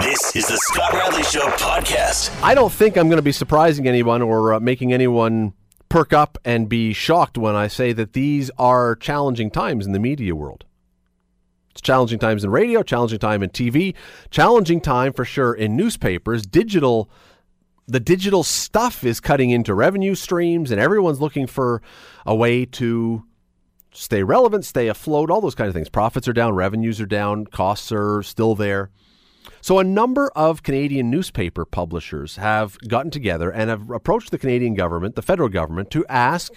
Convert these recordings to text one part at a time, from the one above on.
This is the Scott Radley Show podcast. I don't think I'm going to be surprising anyone or uh, making anyone perk up and be shocked when I say that these are challenging times in the media world. It's challenging times in radio, challenging time in TV, challenging time for sure in newspapers. Digital, the digital stuff is cutting into revenue streams, and everyone's looking for a way to stay relevant, stay afloat, all those kind of things. Profits are down, revenues are down, costs are still there. So, a number of Canadian newspaper publishers have gotten together and have approached the Canadian government, the federal government, to ask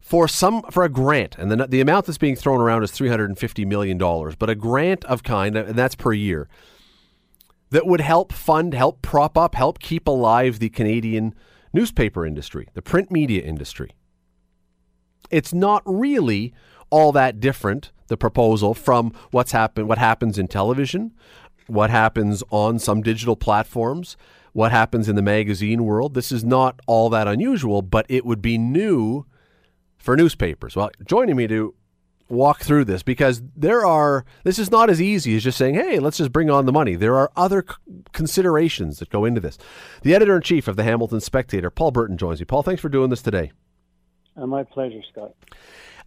for some for a grant, and the the amount that's being thrown around is three hundred and fifty million dollars, but a grant of kind, and that's per year, that would help fund, help prop up, help keep alive the Canadian newspaper industry, the print media industry. It's not really all that different the proposal from what's happened, what happens in television, what happens on some digital platforms, what happens in the magazine world. This is not all that unusual, but it would be new for newspapers. Well, joining me to walk through this because there are this is not as easy as just saying hey let's just bring on the money. There are other c- considerations that go into this. The editor-in-chief of the hamilton spectator paul berton joins me. Paul thanks for doing this today. Uh, my pleasure scott.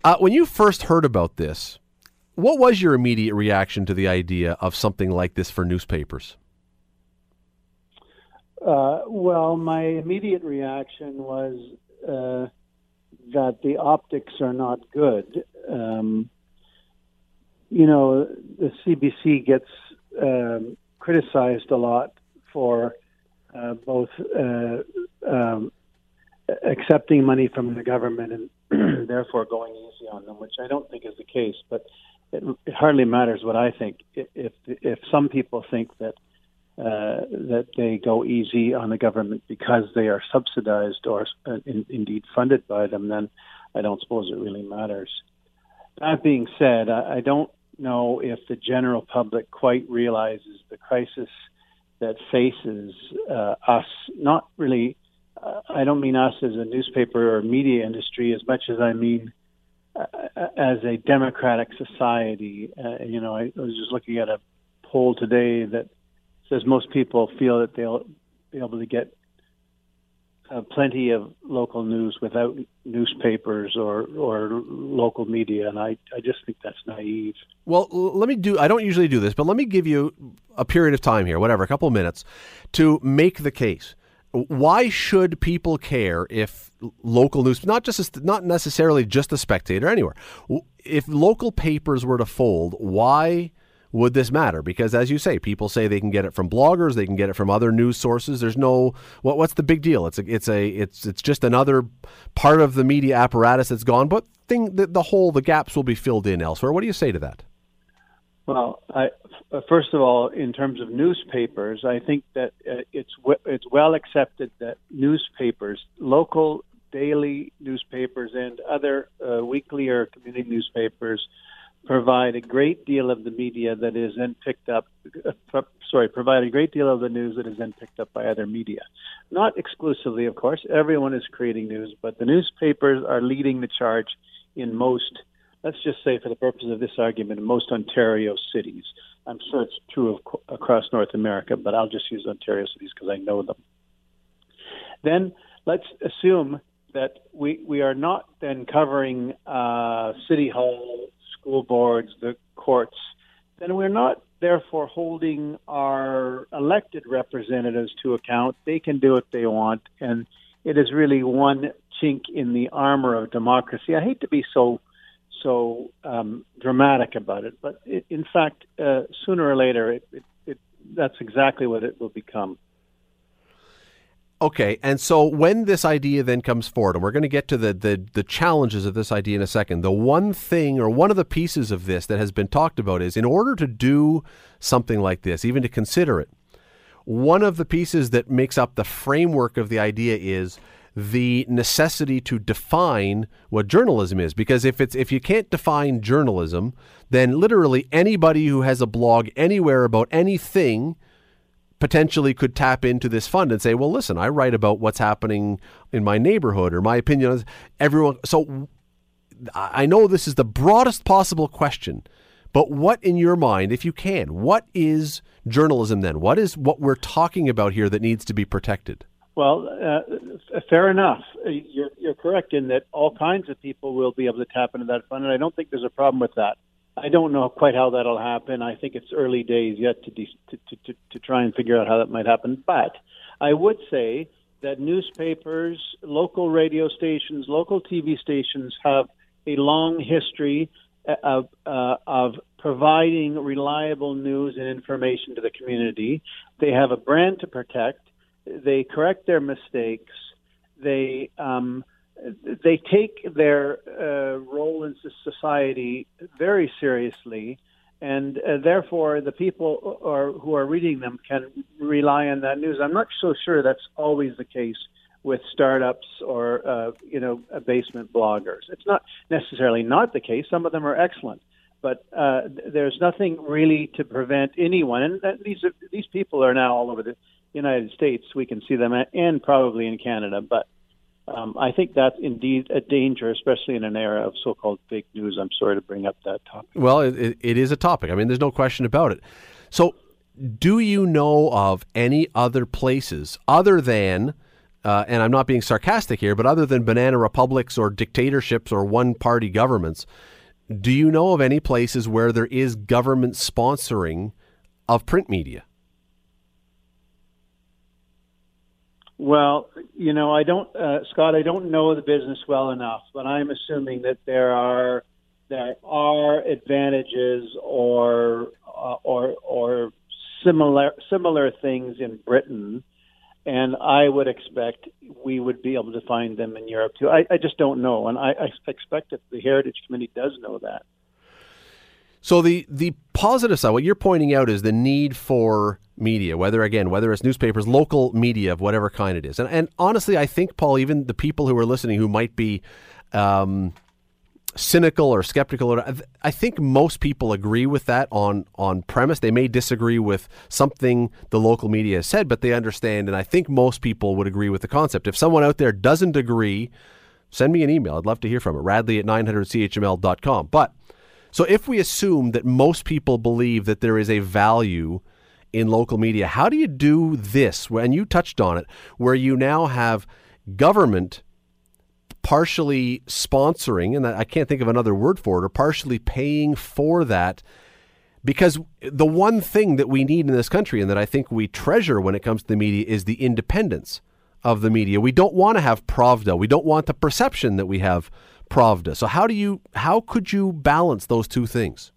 Uh, when you first heard about this what was your immediate reaction to the idea of something like this for newspapers? Uh, well, my immediate reaction was uh, that the optics are not good. Um, you know, the CBC gets um, criticized a lot for uh, both uh, um, accepting money from the government and therefore going easy on them, which I don't think is the case. But it, it hardly matters what I think. If if some people think that uh, that they go easy on the government because they are subsidized or uh, in, indeed funded by them, then I don't suppose it really matters. That being said, I, I don't know if the general public quite realizes the crisis that faces uh, us. Not really. Uh, I don't mean us as a newspaper or media industry as much as I mean as a democratic society. Uh, you know, I, I was just looking at a poll today that says most people feel that they'll be able to get uh, plenty of local news without newspapers or or local media, and I I just think that's naive. Well, let me do. I don't usually do this, but let me give you a period of time here, whatever, a couple of minutes, to make the case why should people care if local news not just not necessarily just the spectator anywhere. If local papers were to fold why would this matter? Because as you say people say they can get it from bloggers they can get it from other news sources. There's no what what's the big deal? It's a, it's a it's it's just another part of the media apparatus that's gone but thing the, the whole the gaps will be filled in elsewhere. What do you say to that? Well, I, first of all, in terms of newspapers, I think that uh, it's w- it's well accepted that newspapers, local daily newspapers, and other uh, weekly or community newspapers provide a great deal of the media that is then picked up. Uh, sorry, provide a great deal of the news that is then picked up by other media. Not exclusively, of course. Everyone is creating news, but the newspapers are leading the charge in most let's just say, for the purpose of this argument, in most Ontario cities. I'm sure it's true of, across North America, but I'll just use Ontario cities because I know them. Then let's assume that we we are not then covering uh, city hall, school boards, the courts. Then we're not therefore holding our elected representatives to account. They can do what they want, and it is really one chink in the armor of democracy. I hate to be so so um, dramatic about it. But it, in fact, uh, sooner or later, it, it, it, that's exactly what it will become. Okay, and so when this idea then comes forward, and we're going to get to the, the, the challenges of this idea in a second, the one thing or one of the pieces of this that has been talked about is in order to do something like this, even to consider it, one of the pieces that makes up the framework of the idea is the necessity to define what journalism is because if it's if you can't define journalism then literally anybody who has a blog anywhere about anything potentially could tap into this fund and say well listen I write about what's happening in my neighborhood or my opinion on everyone so I know this is the broadest possible question But what, in your mind, if you can, what is journalism then? What is what we're talking about here that needs to be protected? Well, uh, fair enough. You're, you're correct in that all kinds of people will be able to tap into that fund, and I don't think there's a problem with that. I don't know quite how that'll happen. I think it's early days yet to, de- to, to, to, to try and figure out how that might happen. But I would say that newspapers, local radio stations, local TV stations have a long history uh, of, uh, of providing reliable news and information to the community. They have a brand to protect. They correct their mistakes. They um, they take their uh, role in society very seriously, and uh, therefore the people are, who are reading them can rely on that news. I'm not so sure that's always the case with startups or uh, you know basement bloggers. It's not necessarily not the case. Some of them are excellent, but uh, there's nothing really to prevent anyone. And these are, these people are now all over the United States. We can see them, and probably in Canada, but um, I think that's indeed a danger, especially in an era of so-called fake news. I'm sorry to bring up that topic. Well, it, it is a topic. I mean, there's no question about it. So, do you know of any other places other than, uh, and I'm not being sarcastic here, but other than banana republics or dictatorships or one-party governments, do you know of any places where there is government sponsoring of print media? Well, you know, I don't, uh, Scott. I don't know the business well enough, but I'm assuming that there are there are advantages or uh, or or similar similar things in Britain, and I would expect we would be able to find them in Europe too. I, I just don't know, and I, I expect that the Heritage Committee does know that. So the the positive side, what you're pointing out is the need for media, whether again, whether it's newspapers, local media of whatever kind it is. And and honestly, I think Paul, even the people who are listening who might be um, cynical or skeptical, or I think most people agree with that on on premise. They may disagree with something the local media has said, but they understand, and I think most people would agree with the concept. If someone out there doesn't agree, send me an email. I'd love to hear from it. Radley at 900chml.com. But so if we assume that most people believe that there is a value in local media, how do you do this? And you touched on it, where you now have government partially sponsoring, and I can't think of another word for it, or partially paying for that. Because the one thing that we need in this country and that I think we treasure when it comes to the media is the independence of the media. We don't want to have Pravda. We don't want the perception that we have Pravda. So how do you how could you balance those two things?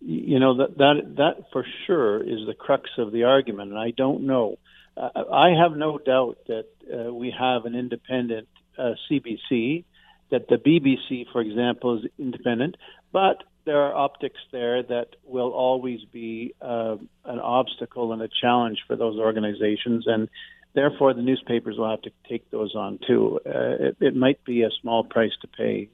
You know that that that for sure is the crux of the argument, and I don't know. Uh, I have no doubt that uh, we have an independent uh, CBC, that the BBC, for example, is independent, but there are optics there that will always be uh, an obstacle and a challenge for those organizations, and Therefore, the newspapers will have to take those on too. Uh, it, it might be a small price to pay.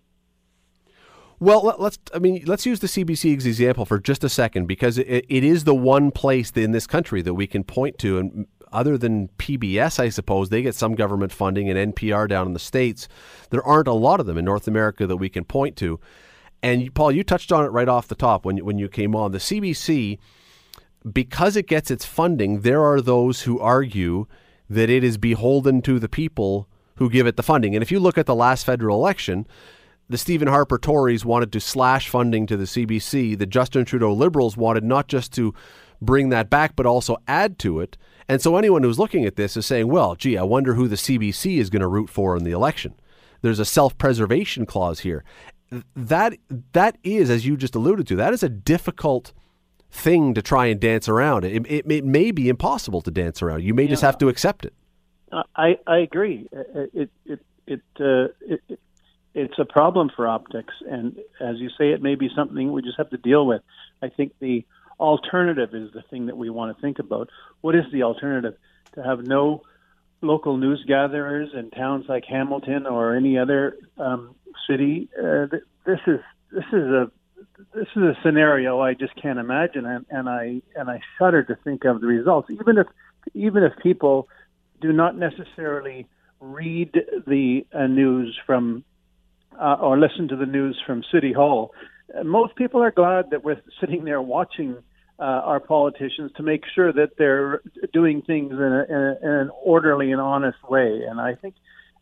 Well, let's. I mean, let's use the CBC example for just a second because it, it is the one place in this country that we can point to, and other than PBS, I suppose they get some government funding and NPR down in the states. There aren't a lot of them in North America that we can point to. And Paul, you touched on it right off the top when when you came on the CBC, because it gets its funding. There are those who argue that it is beholden to the people who give it the funding. And if you look at the last federal election, the Stephen Harper Tories wanted to slash funding to the CBC. The Justin Trudeau Liberals wanted not just to bring that back, but also add to it. And so anyone who's looking at this is saying, well, gee, I wonder who the CBC is going to root for in the election. There's a self preservation clause here. That that is, as you just alluded to, that is a difficult thing to try and dance around. It, it, it may be impossible to dance around. You may yeah. just have to accept it. I, I agree. It it it, uh, it, it it's a problem for optics, and as you say, it may be something we just have to deal with. I think the alternative is the thing that we want to think about. What is the alternative? To have no local news gatherers in towns like Hamilton or any other um, city. Uh, this is this is a this is a scenario I just can't imagine, and, and I and I shudder to think of the results. Even if even if people do not necessarily read the uh, news from uh, or listen to the news from City Hall, most people are glad that we're sitting there watching uh, our politicians to make sure that they're doing things in, a, in, a, in an orderly and honest way. And I think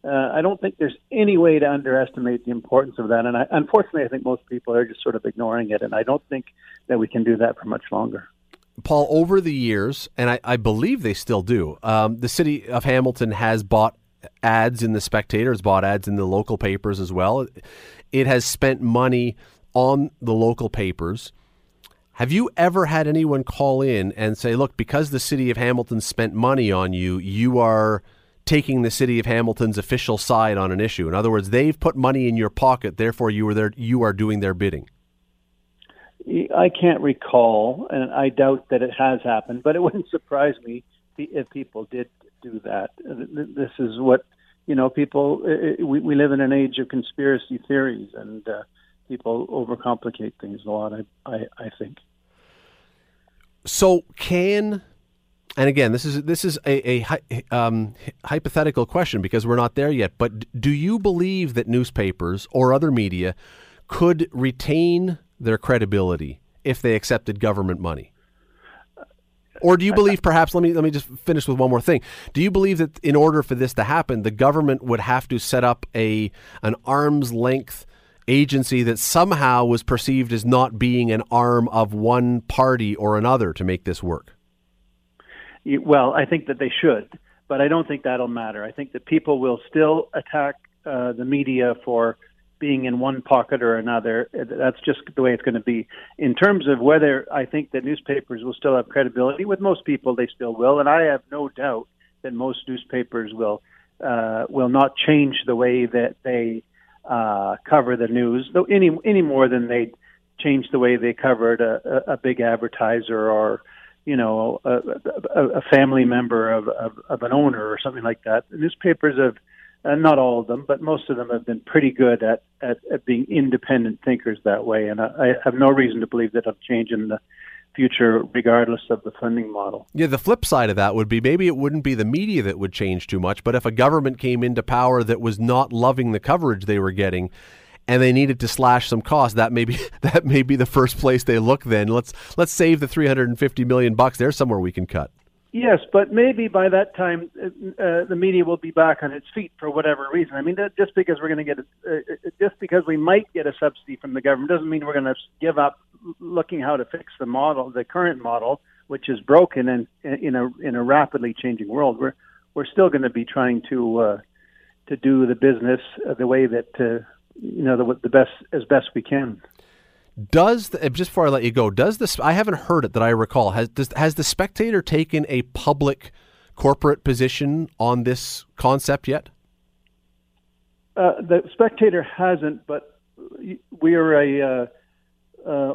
uh, I don't think there's any way to underestimate the importance of that. And I, unfortunately, I think most people are just sort of ignoring it. And I don't think that we can do that for much longer. Paul, over the years, and I, I believe they still do, um, the city of Hamilton has bought ads in the Spectator, has bought ads in the local papers as well. It has spent money on the local papers. Have you ever had anyone call in and say, look, because the city of Hamilton spent money on you, you are taking the city of Hamilton's official side on an issue? In other words, they've put money in your pocket, therefore you are there you are doing their bidding. I can't recall, and I doubt that it has happened, but it wouldn't surprise me if people did do that. This is what you know. People, we, we live in an age of conspiracy theories, and uh, people overcomplicate things a lot. I, I, I think. So can and again, this is this is a, a um, hypothetical question because we're not there yet. But do you believe that newspapers or other media could retain their credibility if they accepted government money? Or do you believe perhaps let me let me just finish with one more thing. Do you believe that in order for this to happen, the government would have to set up a an arm's length agency that somehow was perceived as not being an arm of one party or another to make this work? Well, I think that they should, but I don't think that'll matter. I think that people will still attack uh, the media for being in one pocket or another. That's just the way it's going to be. In terms of whether I think that newspapers will still have credibility, with most people they still will, and I have no doubt that most newspapers will uh, will not change the way that they uh, cover the news, though any any more than they change the way they covered a, a, a big advertiser or you know a, a, a family member of, of, of an owner or something like that. The newspapers have uh, not all of them, but most of them have been pretty good at, at, at being independent thinkers that way. And I, I have no reason to believe that it'll change in the future, regardless of the funding model. Yeah, the flip side of that would be maybe it wouldn't be the media that would change too much, but if a government came into power that was not loving the coverage they were getting, and they needed to slash some costs, that may be that may be the first place they look. Then let's let's save the 350 million bucks. There's somewhere we can cut. Yes, but maybe by that time uh, uh, the media will be back on its feet for whatever reason. I mean, just because we're going to get, a, uh, just because we might get a subsidy from the government, doesn't mean we're going to give up looking how to fix the model, the current model, which is broken and in a in a rapidly changing world. We're we're still going to be trying to uh, to do the business the way that uh, you know the, the best as best we can. Does the, just before I let you go, does this? I haven't heard it that I recall. Has does, has the Spectator taken a public corporate position on this concept yet? Uh, the Spectator hasn't, but we are a uh, uh,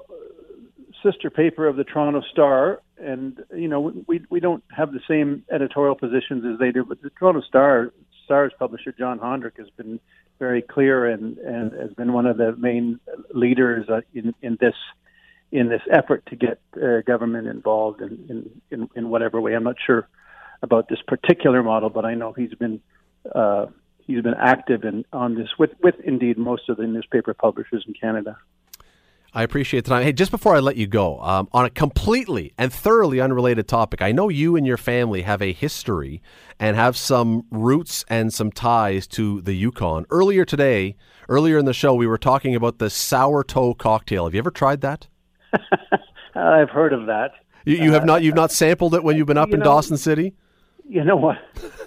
sister paper of the Toronto Star, and you know we we don't have the same editorial positions as they do. But the Toronto Star Star's publisher John Honderich has been very clear and, and has been one of the main leaders uh, in, in this in this effort to get uh, government involved in, in, in, in, whatever way. I'm not sure about this particular model, but I know he's been uh, he's been active in on this with with indeed most of the newspaper publishers in Canada. I appreciate the time. Hey, just before I let you go, um, on a completely and thoroughly unrelated topic, I know you and your family have a history and have some roots and some ties to the Yukon. Earlier today, earlier in the show, we were talking about the sour toe cocktail. Have you ever tried that? I've heard of that. You, you have uh, not. You've not sampled it when you've been up you in know, Dawson City. You know what?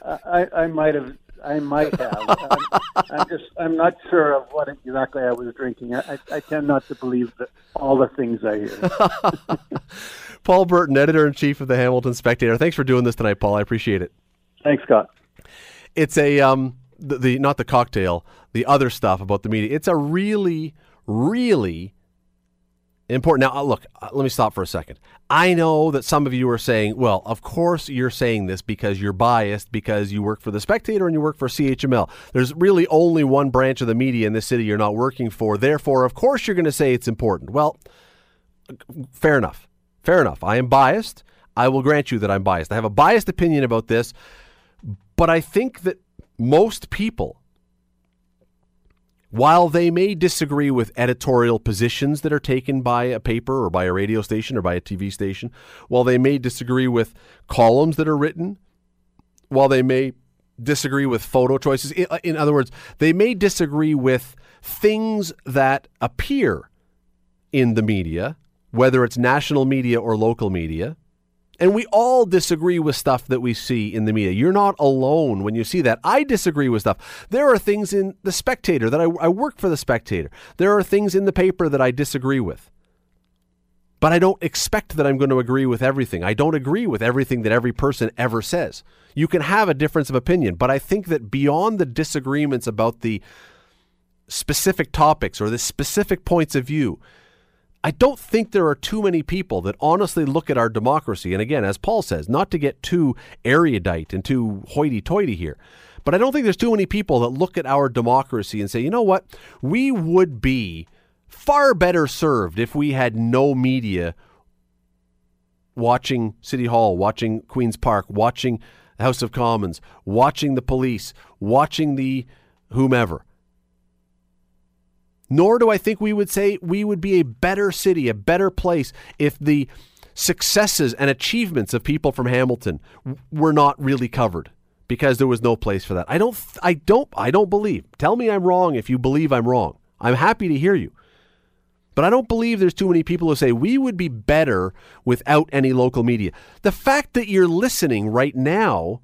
I, I might have I might have. I'm, I'm, just I'm not sure of what exactly I was drinking. I, I tend not to believe that all the things I hear. Paul Berton, editor in chief of the Hamilton Spectator. Thanks for doing this tonight, Paul. I appreciate it. Thanks, Scott. It's a um the, the not the cocktail, the other stuff about the media. It's a really, really important. Now, uh, look, uh, let me stop for a second. I know that some of you are saying, well, of course you're saying this because you're biased because you work for the Spectator and you work for CHML. There's really only one branch of the media in this city you're not working for. Therefore, of course you're going to say it's important. Well, fair enough. Fair enough. I am biased. I will grant you that I'm biased. I have a biased opinion about this, but I think that most people While they may disagree with editorial positions that are taken by a paper or by a radio station or by a TV station, while they may disagree with columns that are written, while they may disagree with photo choices, in, other words, they may disagree with things that appear in the media, whether it's national media or local media, and we all disagree with stuff that we see in the media. You're not alone when you see that. I disagree with stuff. There are things in The Spectator that I, I work for The Spectator. There are things in the paper that I disagree with. But I don't expect that I'm going to agree with everything. I don't agree with everything that every person ever says. You can have a difference of opinion, but I think that beyond the disagreements about the specific topics or the specific points of view, I don't think there are too many people that honestly look at our democracy. And again, as Paul says, not to get too erudite and too hoity toity here, but I don't think there's too many people that look at our democracy and say, you know what? We would be far better served if we had no media watching City Hall, watching Queen's Park, watching the House of Commons, watching the police, watching the whomever nor do I think we would say we would be a better city, a better place if the successes and achievements of people from Hamilton were not really covered because there was no place for that. I don't I don't I don't believe. Tell me I'm wrong if you believe I'm wrong. I'm happy to hear you. But I don't believe there's too many people who say we would be better without any local media. The fact that you're listening right now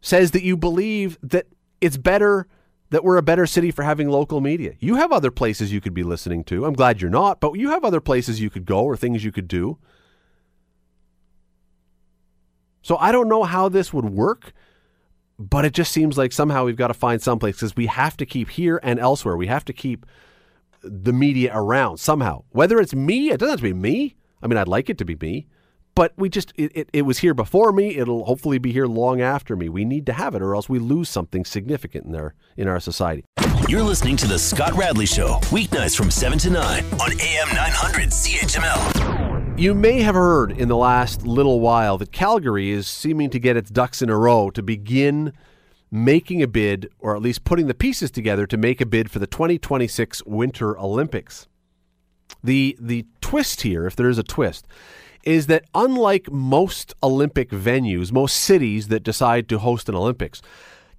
says that you believe that it's better that we're a better city for having local media. You have other places you could be listening to. I'm glad you're not, but you have other places you could go or things you could do. So I don't know how this would work, but it just seems like somehow we've got to find some place because we have to keep here and elsewhere. We have to keep the media around somehow. Whether it's me, it doesn't have to be me. I mean, I'd like it to be me, but we just it, it, it, was here before me. It'll hopefully be here long after me. We need to have it or else we lose something significant in our in our society. You're listening to the scott radley show weeknights from 7 to 9 on am 900 chml you may have heard in the last little while that calgary is seeming to get its ducks in a row to begin making a bid or at least putting the pieces together to make a bid for the 2026 winter olympics. The the twist here if there is a twist is that unlike most Olympic venues, most cities that decide to host an Olympics,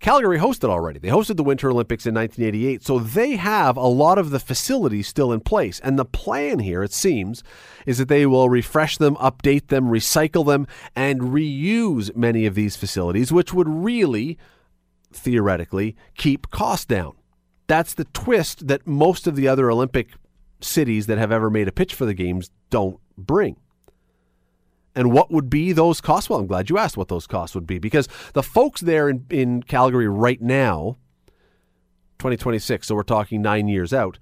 Calgary hosted already. They hosted the Winter Olympics in 1988, so they have a lot of the facilities still in place. And the plan here, it seems, is that they will refresh them, update them, recycle them, and reuse many of these facilities, which would really, theoretically, keep costs down. That's the twist that most of the other Olympic cities that have ever made a pitch for the Games don't bring. And what would be those costs? Well, I'm glad you asked what those costs would be because the folks there in, in Calgary right now, 2026, so we're talking nine years out,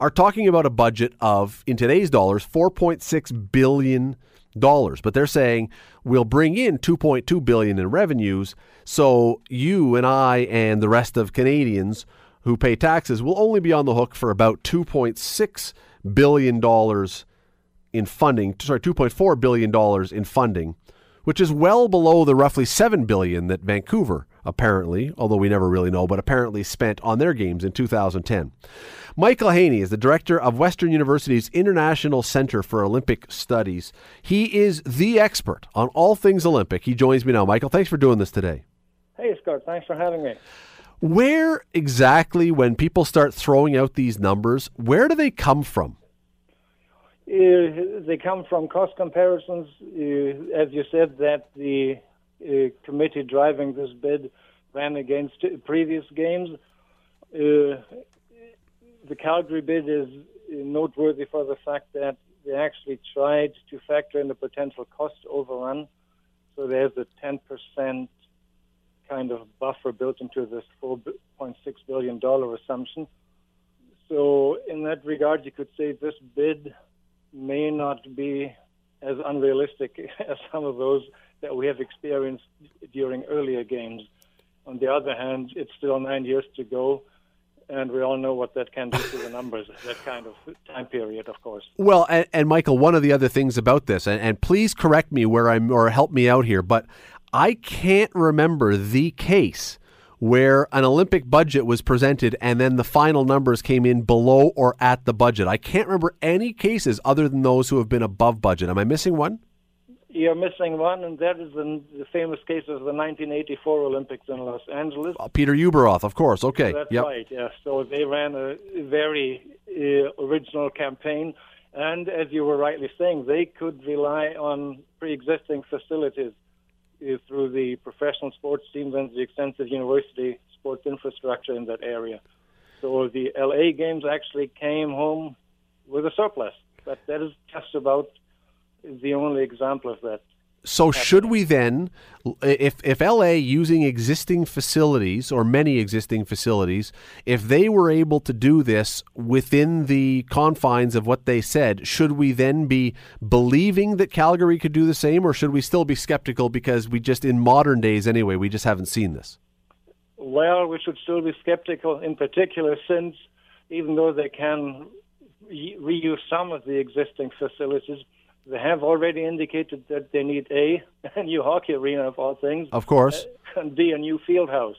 are talking about a budget of, in today's dollars, $4.6 billion. But they're saying we'll bring in 2.2 billion in revenues, so you and I and the rest of Canadians who pay taxes will only be on the hook for about 2.6 billion dollars in funding, sorry, 2.4 billion dollars in funding, which is well below the roughly 7 billion that Vancouver apparently, although we never really know, but apparently spent on their games in 2010. Michael Heine is the director of Western University's International Center for Olympic Studies. He is the expert on all things Olympic. He joins me now. Michael, thanks for doing this today. Hey, Scott. Thanks for having me. Where exactly, when people start throwing out these numbers, where do they come from? Uh, they come from cost comparisons. Uh, as you said, that the uh, committee driving this bid ran against previous games. Uh, the Calgary bid is noteworthy for the fact that they actually tried to factor in the potential cost overrun. So there's a 10% kind of buffer built into this $4.6 billion assumption. So, in that regard, you could say this bid may not be as unrealistic as some of those that we have experienced during earlier games. On the other hand, it's still nine years to go, and we all know what that can do to the numbers, that kind of time period, of course. Well, and, and Michael, one of the other things about this, and, and please correct me where I'm, or help me out here, but I can't remember the case where an Olympic budget was presented and then the final numbers came in below or at the budget. I can't remember any cases other than those who have been above budget. Am I missing one? You're missing one, and that is the, the famous case of the 1984 Olympics in Los Angeles. Uh, Peter Ueberroth, of course. Okay. That's yep. right, yeah. So they ran a very uh, original campaign, and as you were rightly saying, they could rely on pre existing facilities through the professional sports teams and the extensive university sports infrastructure in that area. So the LA games actually came home with a surplus, but that is just about the only example of that. So should we then, if if LA using existing facilities or many existing facilities, if they were able to do this within the confines of what they said, should we then be believing that Calgary could do the same, or should we still be skeptical because we just in modern days anyway we just haven't seen this? Well, we should still be skeptical, in particular, since even though they can reuse some of the existing facilities they have already indicated that they need A, a new hockey arena of all things. Of course. Uh, and B, a new field house,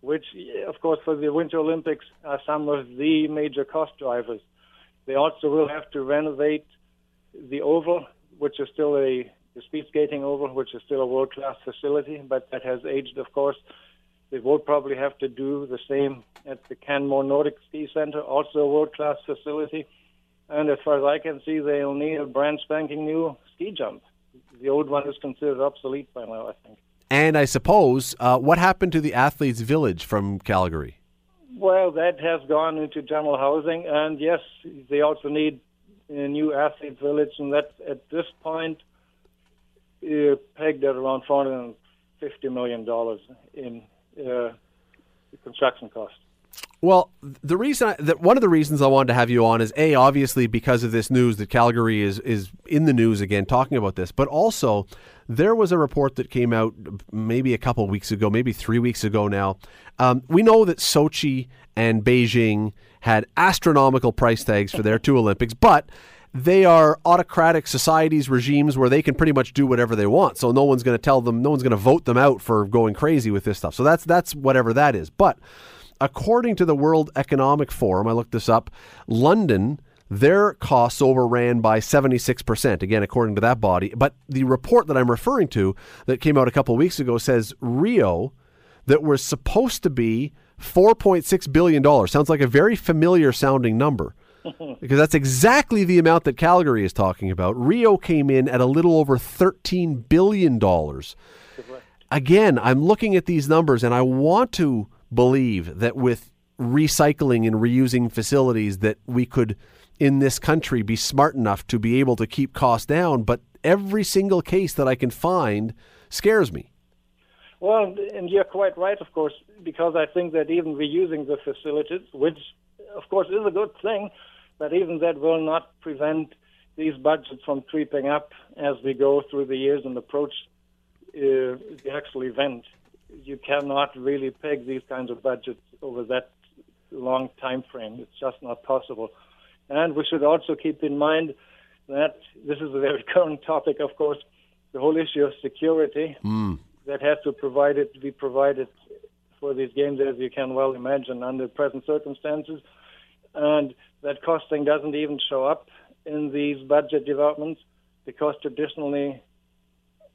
which, of course, for the Winter Olympics are some of the major cost drivers. They also will have to renovate the oval, which is still a the speed skating oval, which is still a world class facility, but that has aged, of course. They will probably have to do the same at the Canmore Nordic Ski Center, also a world class facility. And as far as I can see, they'll need a brand spanking new ski jump. The old one is considered obsolete by now, I think. And I suppose, uh, what happened to the athletes' village from Calgary? Well, that has gone into general housing, and yes, they also need a new athletes' village, and that's at this point uh, pegged at around four hundred and fifty million dollars in uh, construction costs. Well, the reason I, that one of the reasons I wanted to have you on is a obviously because of this news that Calgary is is in the news again talking about this, but also there was a report that came out maybe a couple weeks ago, maybe three weeks ago now. Um, we know that Sochi and Beijing had astronomical price tags for their two Olympics, but they are autocratic societies, regimes where they can pretty much do whatever they want. So no one's going to tell them, no one's going to vote them out for going crazy with this stuff. So that's that's whatever that is. But according to the World Economic Forum, I looked this up, London, their costs overran by 76%, again, according to that body. But the report that I'm referring to that came out a couple of weeks ago says Rio, that was supposed to be $4.6 billion. Sounds like a very familiar sounding number. because that's exactly the amount that Calgary is talking about. Rio came in at a little over $13 billion. Again, I'm looking at these numbers and I want to believe that with recycling and reusing facilities that we could in this country be smart enough to be able to keep costs down but every single case that I can find scares me. Well, and you're quite right, of course, because I think that even reusing the facilities, which of course is a good thing, but even that will not prevent these budgets from creeping up as we go through the years and approach uh, the actual event you cannot really peg these kinds of budgets over that long time frame. It's just not possible. And we should also keep in mind that this is a very current topic, of course, the whole issue of security mm. that has to provide it be provided for these games, as you can well imagine, under present circumstances. And that costing doesn't even show up in these budget developments because traditionally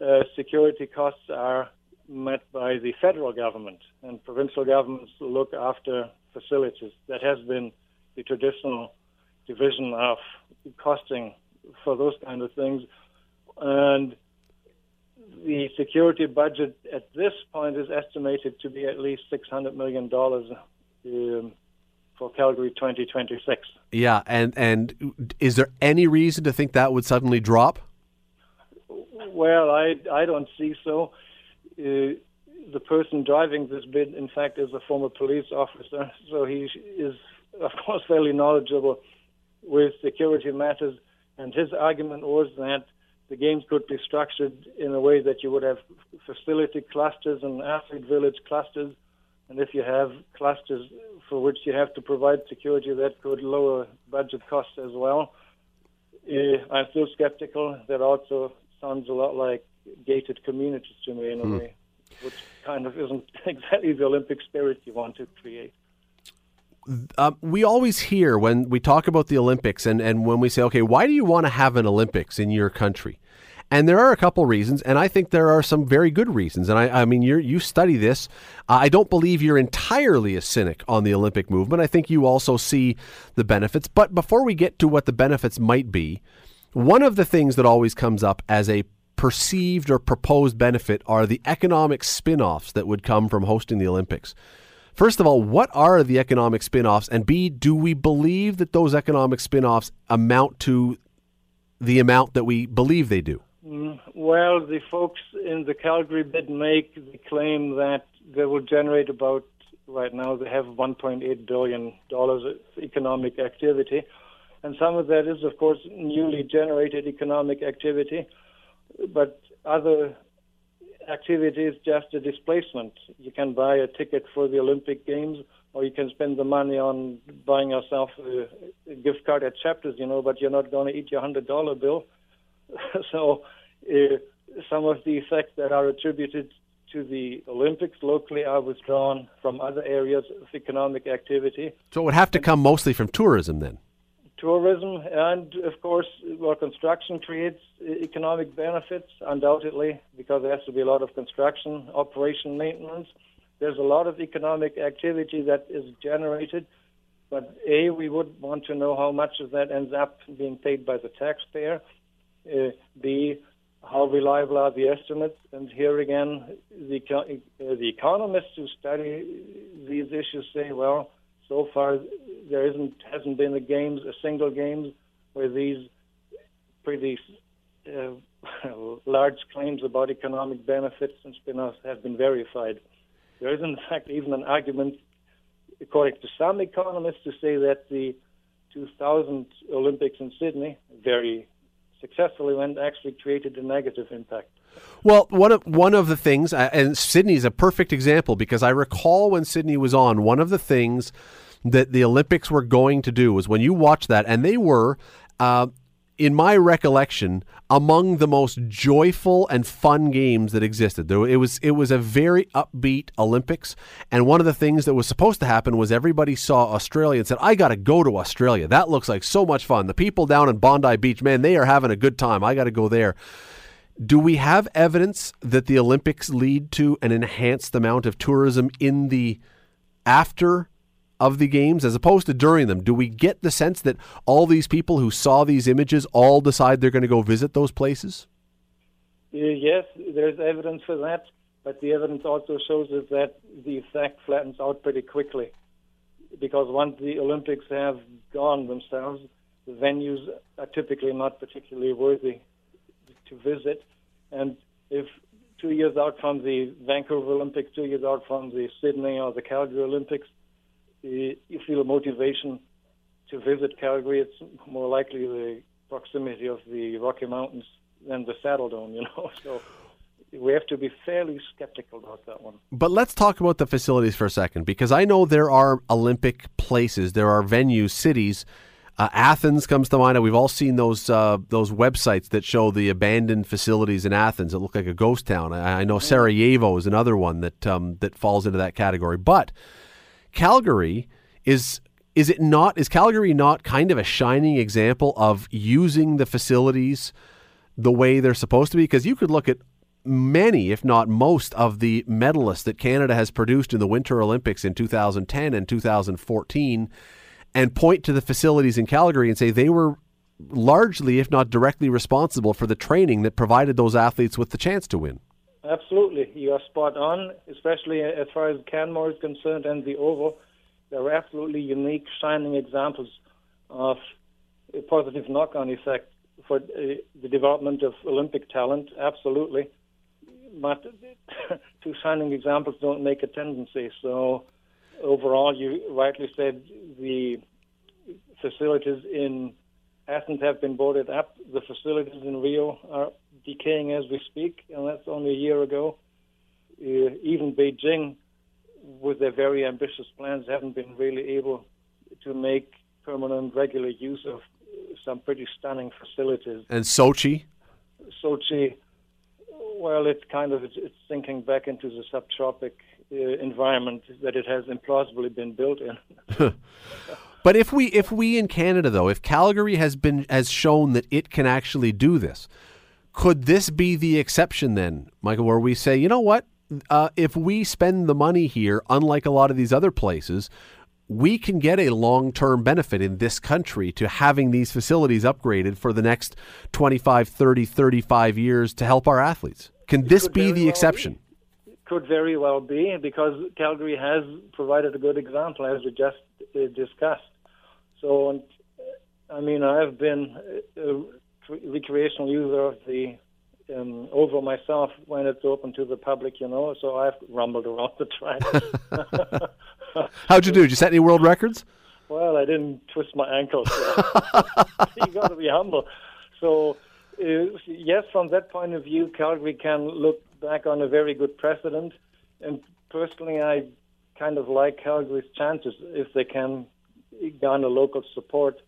uh, security costs are met by the federal government, and provincial governments look after facilities. That has been the traditional division of costing for those kind of things. And the security budget at this point is estimated to be at least $600 million um, for Calgary 2026. Yeah, and, and is there any reason to think that would suddenly drop? Well, I, I don't see so. Uh, the person driving this bid, in fact, is a former police officer, so he is, of course, fairly knowledgeable with security matters. And his argument was that the games could be structured in a way that you would have facility clusters and athlete village clusters. And if you have clusters for which you have to provide security, that could lower budget costs as well. Uh, I'm still skeptical. That also sounds a lot like gated communities to me in a mm. way. which kind of isn't exactly the Olympic spirit you want to create. Uh, we always hear when we talk about the Olympics and, and when we say, okay, why do you want to have an Olympics in your country? And there are a couple reasons, and I think there are some very good reasons. And I, I mean, you you study this. Uh, I don't believe you're entirely a cynic on the Olympic movement. I think you also see the benefits. But before we get to what the benefits might be, one of the things that always comes up as a perceived or proposed benefit are the economic spin offs that would come from hosting the Olympics. First of all, what are the economic spin offs? And B, do we believe that those economic spin offs amount to the amount that we believe they do? Mm, well, the folks in the Calgary bid make the claim that they will generate about, right now, they have $1.8 billion of economic activity. And some of that is, of course, newly generated economic activity but other activities just a displacement. You can buy a ticket for the Olympic Games, or you can spend the money on buying yourself a, gift card at Chapters, you know, but you're not going to eat your hundred dollar bill. so, uh, some of the effects that are attributed to the Olympics locally are withdrawn from other areas of economic activity. So it would have to come mostly from tourism then tourism, and of course, well, construction creates economic benefits, undoubtedly, because there has to be a lot of construction, operation, maintenance. There's a lot of economic activity that is generated, but A, we would want to know how much of that ends up being paid by the taxpayer. Uh, B, how reliable are the estimates? And here again, the, uh, the economists who study these issues say, well, so far there isn't hasn't been a games a single games where these pretty uh, large claims about economic benefits and spin-offs have been verified. There is in fact even an argument, according to some economists, to say that the 2000 Olympics in Sydney very successfully went actually created a negative impact. Well, one of one of the things, uh, and Sydney is a perfect example because I recall when Sydney was on, one of the things that the Olympics were going to do was when you watch that, and they were. Uh, in my recollection, among the most joyful and fun games that existed. There, it was it was a very upbeat Olympics, and one of the things that was supposed to happen was everybody saw Australia and said, "I got to go to Australia. That looks like so much fun. The people down in Bondi Beach, man, they are having a good time. I got to go there." Do we have evidence that the Olympics lead to an enhanced amount of tourism in the after of the games as opposed to during them? Do we get the sense that all these people who saw these images all decide they're going to go visit those places? Yes, there's evidence for that, but the evidence also shows us that the effect flattens out pretty quickly. Because once the Olympics have gone themselves, the venues are typically not particularly worthy to visit. And if two years out from the Vancouver Olympics, two years out from the Sydney or the Calgary Olympics, you feel a motivation to visit Calgary, it's more likely the proximity of the Rocky Mountains than the Saddledome, you know. So we have to be fairly skeptical about that one. But let's talk about the facilities for a second, because I know there are Olympic places, there are venues, cities uh, Athens comes to mind. We've all seen those uh, those websites that show the abandoned facilities in Athens that look like a ghost town. I, I know Sarajevo is another one that um, that falls into that category. But Calgary is is it not? Is Calgary not kind of a shining example of using the facilities the way they're supposed to be? Because you could look at many, if not most, of the medalists that Canada has produced in the Winter Olympics in 2010 and 2014 and point to the facilities in Calgary and say they were largely, if not directly, responsible for the training that provided those athletes with the chance to win. Absolutely, you are spot on, especially as far as Canmore is concerned and the Oval. They're absolutely unique, shining examples of a positive knock-on effect for uh, the development of Olympic talent. Absolutely, but two shining examples don't make a tendency. So overall, you rightly said the facilities in Athens have been boarded up. The facilities in Rio are decaying as we speak, and that's only a year ago. Uh, even Beijing, with their very ambitious plans, haven't been really able to make permanent, regular use of some pretty stunning facilities. And Sochi? Sochi, Well, it's kind of it's, it's sinking back into the subtropic environment that it has implausibly been built in. but if we if we in Canada though, if Calgary has been has shown that it can actually do this, could this be the exception then, Michael, where we say, you know what, uh, if we spend the money here, unlike a lot of these other places, we can get a long term benefit in this country to having these facilities upgraded for the next 25, 30, 35 years to help our athletes. Can this be the well exception? Be. Could very well be because Calgary has provided a good example, as we just uh, discussed. So, I mean, I've been a recreational user of the um, oval myself when it's open to the public, you know. So I've rumbled around the track. How'd you do? Did you set any world records? Well, I didn't twist my ankle. So you got to be humble. So uh, yes, from that point of view, Calgary can look back on a very good precedent. And personally, I kind of like Calgary's chances if they can garner local support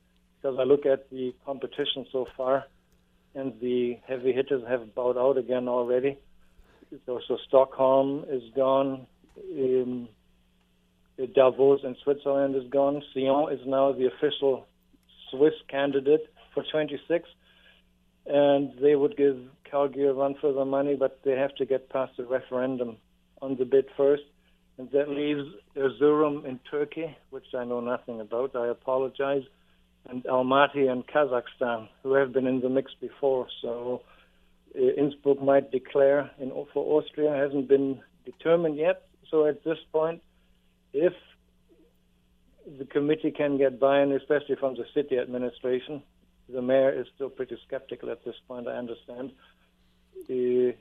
because I look at the competition so far and the heavy hitters have bowed out again already. So, so Stockholm is gone. Um, Davos in Switzerland is gone. Sion is now the official Swiss candidate for 26, and they would give Calgary a run for the money, but they have to get past the referendum on the bid first, and that leaves Erzurum in Turkey, which I know nothing about. I apologize and Almaty and Kazakhstan, who have been in the mix before. So uh, Innsbruck might declare. In, for Austria, hasn't been determined yet. So at this point, if the committee can get buy-in, especially from the city administration, the mayor is still pretty skeptical at this point. I understand. Uh,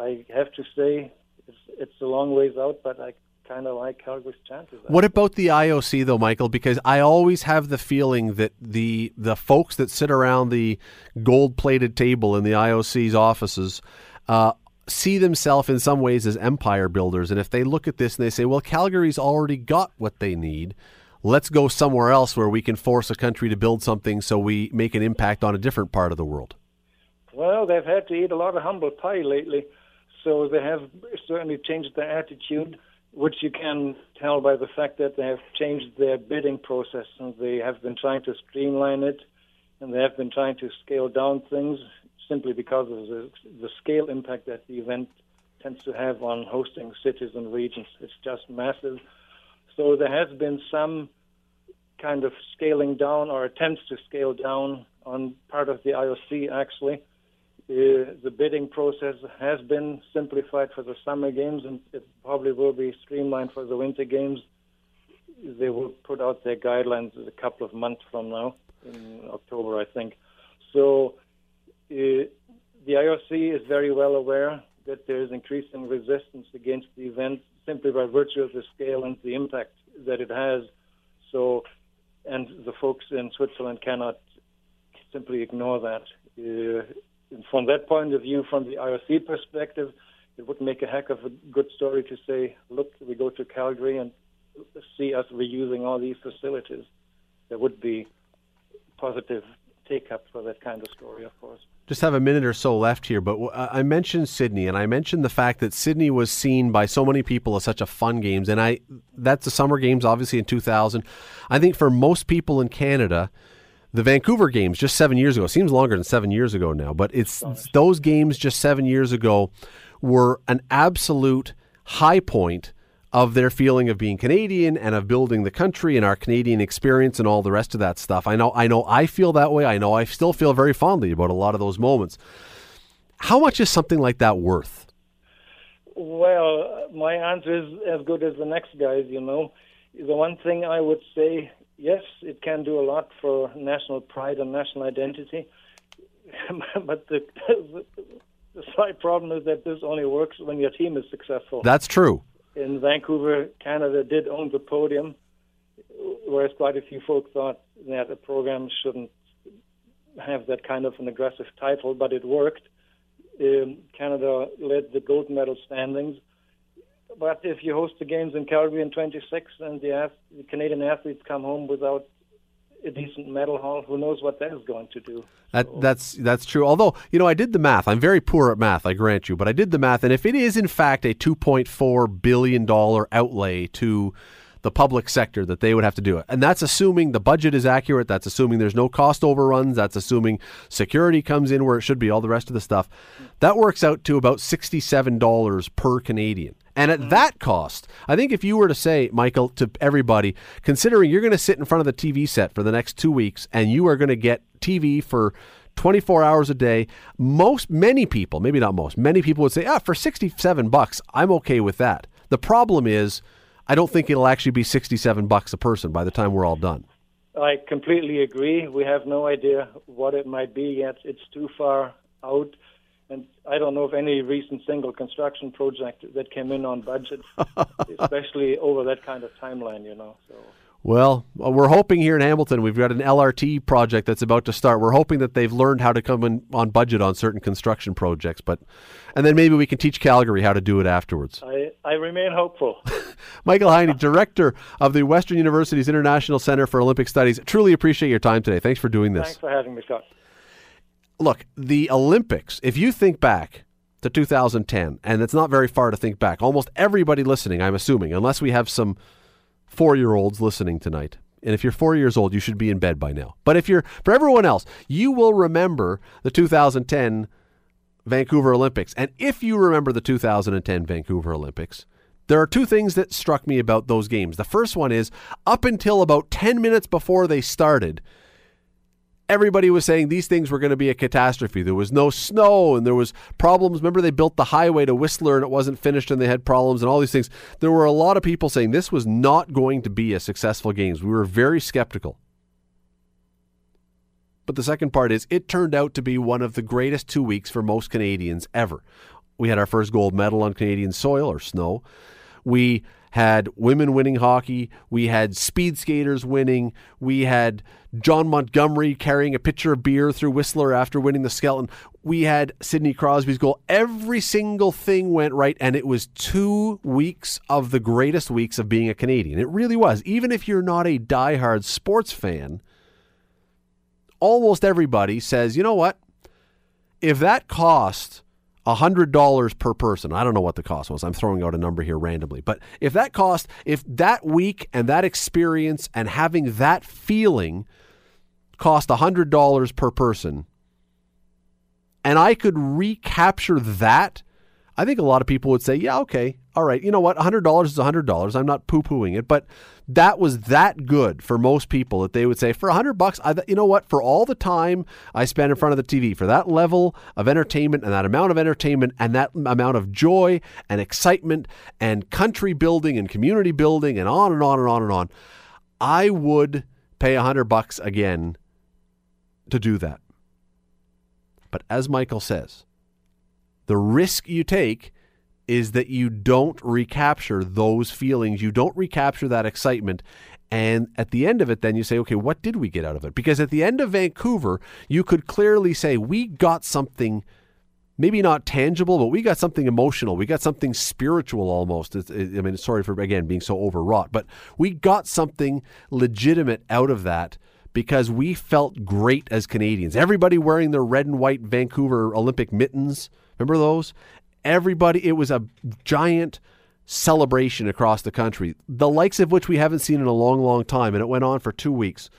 I have to say it's, it's a long ways out, but I kind of like Calgary's chances. What about the IOC though, Michael? Because I always have the feeling that the the folks that sit around the gold plated table in the IOC's offices. Uh, see themselves in some ways as empire builders and if they look at this and they say well Calgary's already got what they need let's go somewhere else where we can force a country to build something so we make an impact on a different part of the world well they've had to eat a lot of humble pie lately so they have certainly changed their attitude which you can tell by the fact that they have changed their bidding process and they have been trying to streamline it and they have been trying to scale down things simply because of the, the scale impact that the event tends to have on hosting cities and regions. It's just massive. So there has been some kind of scaling down or attempts to scale down on part of the IOC actually uh, the bidding process has been simplified for the summer games, and it probably will be streamlined for the winter games. They will put out their guidelines a couple of months from now, in October, I think. So uh, the IOC is very well aware that there is increasing resistance against the event simply by virtue of the scale and the impact that it has. So, and the folks in Switzerland cannot simply ignore that. Uh, from that point of view, from the IOC perspective, it would make a heck of a good story to say, look, we go to Calgary and see us reusing all these facilities. There would be positive take up for that kind of story, of course. Just have a minute or so left here, but uh, I mentioned Sydney, and I mentioned the fact that Sydney was seen by so many people as such a fun games, and I that's the Summer Games, obviously in 2000. I think for most people in Canada, the Vancouver games just seven years ago seems longer than seven years ago now, but it's those games just seven years ago were an absolute high point of their feeling of being Canadian and of building the country and our Canadian experience and all the rest of that stuff. I know I know I feel that way. I know I still feel very fondly about a lot of those moments. How much is something like that worth? Well, my answer is as good as the next guy's, you know. The one thing I would say yes, it can do a lot for national pride and national identity. but the, the, the side problem is that this only works when your team is successful. That's true. In Vancouver, Canada did own the podium, whereas quite a few folks thought that a program shouldn't have that kind of an aggressive title, but it worked. Um, Canada led the gold medal standings but if you host the games in Calgary in 26 and the, the Canadian athletes come home without a decent medal haul. who knows what that is going to do? That that's that's true. Although you know, I did the math. I'm very poor at math, I grant you, but I did the math, and if it is in fact a 2.4 billion dollar outlay to the public sector that they would have to do it. And that's assuming the budget is accurate. That's assuming there's no cost overruns. That's assuming security comes in where it should be, all the rest of the stuff. That works out to about $67 per Canadian. And at that cost, I think if you were to say, Michael, to everybody, considering you're going to sit in front of the TV set for the next two weeks and you are going to get TV for 24 hours a day, most, many people, maybe not most, many people would say, ah, for 67 bucks, I'm okay with that. The problem is, I don't think it'll actually be 67 bucks a person by the time we're all done. I completely agree. We have no idea what it might be yet. It's too far out. And I don't know of any recent single construction project that came in on budget, especially over that kind of timeline, you know. So well, uh, we're hoping here in Hamilton, we've got an LRT project that's about to start. We're hoping that they've learned how to come in on budget on certain construction projects, but and then maybe we can teach Calgary how to do it afterwards. I, I remain hopeful. Michael Heine, director of the Western University's International Center for Olympic Studies. Truly appreciate your time today. Thanks for doing this. Thanks for having me, Scott. Look, the Olympics, if you think back to 2010, and it's not very far to think back, almost everybody listening, I'm assuming, unless we have some four year olds listening tonight. And if you're four years old, you should be in bed by now. But if you're, for everyone else, you will remember the 2010 Vancouver Olympics. And if you remember the 2010 Vancouver Olympics, there are two things that struck me about those games. The first one is up until about 10 minutes before they started, everybody was saying these things were going to be a catastrophe. There was no snow and there was problems. Remember they built the highway to Whistler and it wasn't finished and they had problems and all these things. There were a lot of people saying this was not going to be a successful games. We were very skeptical. But the second part is it turned out to be one of the greatest 2 weeks for most Canadians ever. We had our first gold medal on Canadian soil or snow. We had women winning hockey. We had speed skaters winning. We had Jon Montgomery carrying a pitcher of beer through Whistler after winning the skeleton. We had Sidney Crosby's goal. Every single thing went right, and it was two weeks of the greatest weeks of being a Canadian. It really was. Even if you're not a diehard sports fan, almost everybody says, you know what? If that cost $100 per person. I don't know what the cost was. I'm throwing out a number here randomly. But if that cost, if that week and that experience and having that feeling cost $100 per person, and I could recapture that, I think a lot of people would say, yeah, okay, all right, you know what? $100 is $100. I'm not poo pooing it, but that was that good for most people that they would say, for 100 bucks, I, you know what? For all the time I spent in front of the TV, for that level of entertainment and that amount of entertainment and that amount of joy and excitement and country building and community building and on and on and on and on, I would pay 100 bucks again to do that. But as Michael says, the risk you take is that you don't recapture those feelings. You don't recapture that excitement. And at the end of it, then you say, okay, what did we get out of it? Because at the end of Vancouver, you could clearly say, we got something maybe not tangible, but we got something emotional. We got something spiritual almost. I mean, sorry for, again, being so overwrought, but we got something legitimate out of that because we felt great as Canadians. Everybody wearing their red and white Vancouver Olympic mittens. Remember those? Everybody, it was a giant celebration across the country, the likes of which we haven't seen in a long, long time. And it went on for two weeks.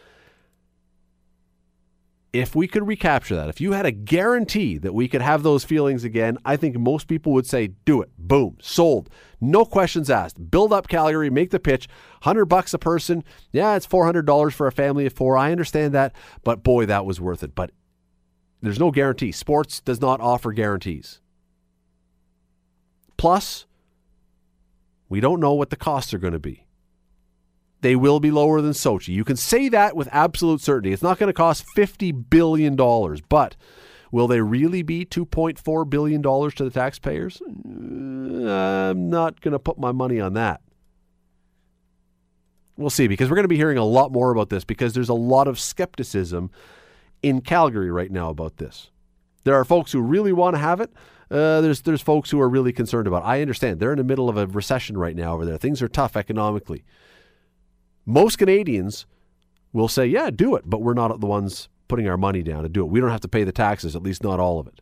If we could recapture that, if you had a guarantee that we could have those feelings again, I think most people would say, do it. Boom, sold. No questions asked. Build up Calgary, make the pitch. 100 bucks a person. Yeah, it's $400 for a family of four. I understand that. But boy, that was worth it. But there's no guarantee. Sports does not offer guarantees. Plus, we don't know what the costs are going to be. They will be lower than Sochi. You can say that with absolute certainty. It's not going to cost $50 billion, but will they really be $2.4 billion to the taxpayers? Uh, I'm not going to put my money on that. We'll see, because we're going to be hearing a lot more about this because there's a lot of skepticism in Calgary right now about this. There are folks who really want to have it. Uh, there's there's folks who are really concerned about. It. I understand they're in the middle of a recession right now over there. Things are tough economically. Most Canadians we'll say, yeah, do it, but we're not the ones putting our money down to do it. We don't have to pay the taxes, at least not all of it.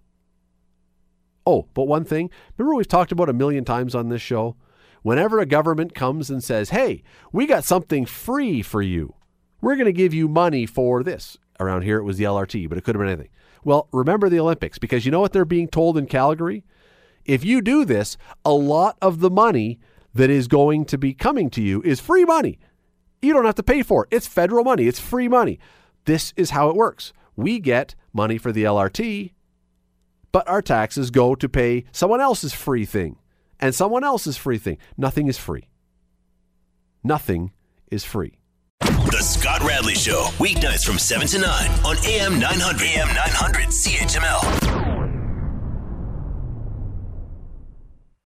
Oh, but one thing, remember we've talked about a million times on this show? Whenever a government comes and says, hey, we got something free for you, we're going to give you money for this. Around here it was the LRT, but it could have been anything. Well, remember the Olympics because you know what they're being told in Calgary? If you do this, a lot of the money that is going to be coming to you is free money. You don't have to pay for it. It's federal money, it's free money. This is how it works. We get money for the LRT, but our taxes go to pay someone else's free thing and someone else's free thing. Nothing is free. Nothing is free. The Scott Radley Show, weeknights from 7 to 9 on AM 900. AM 900 CHML.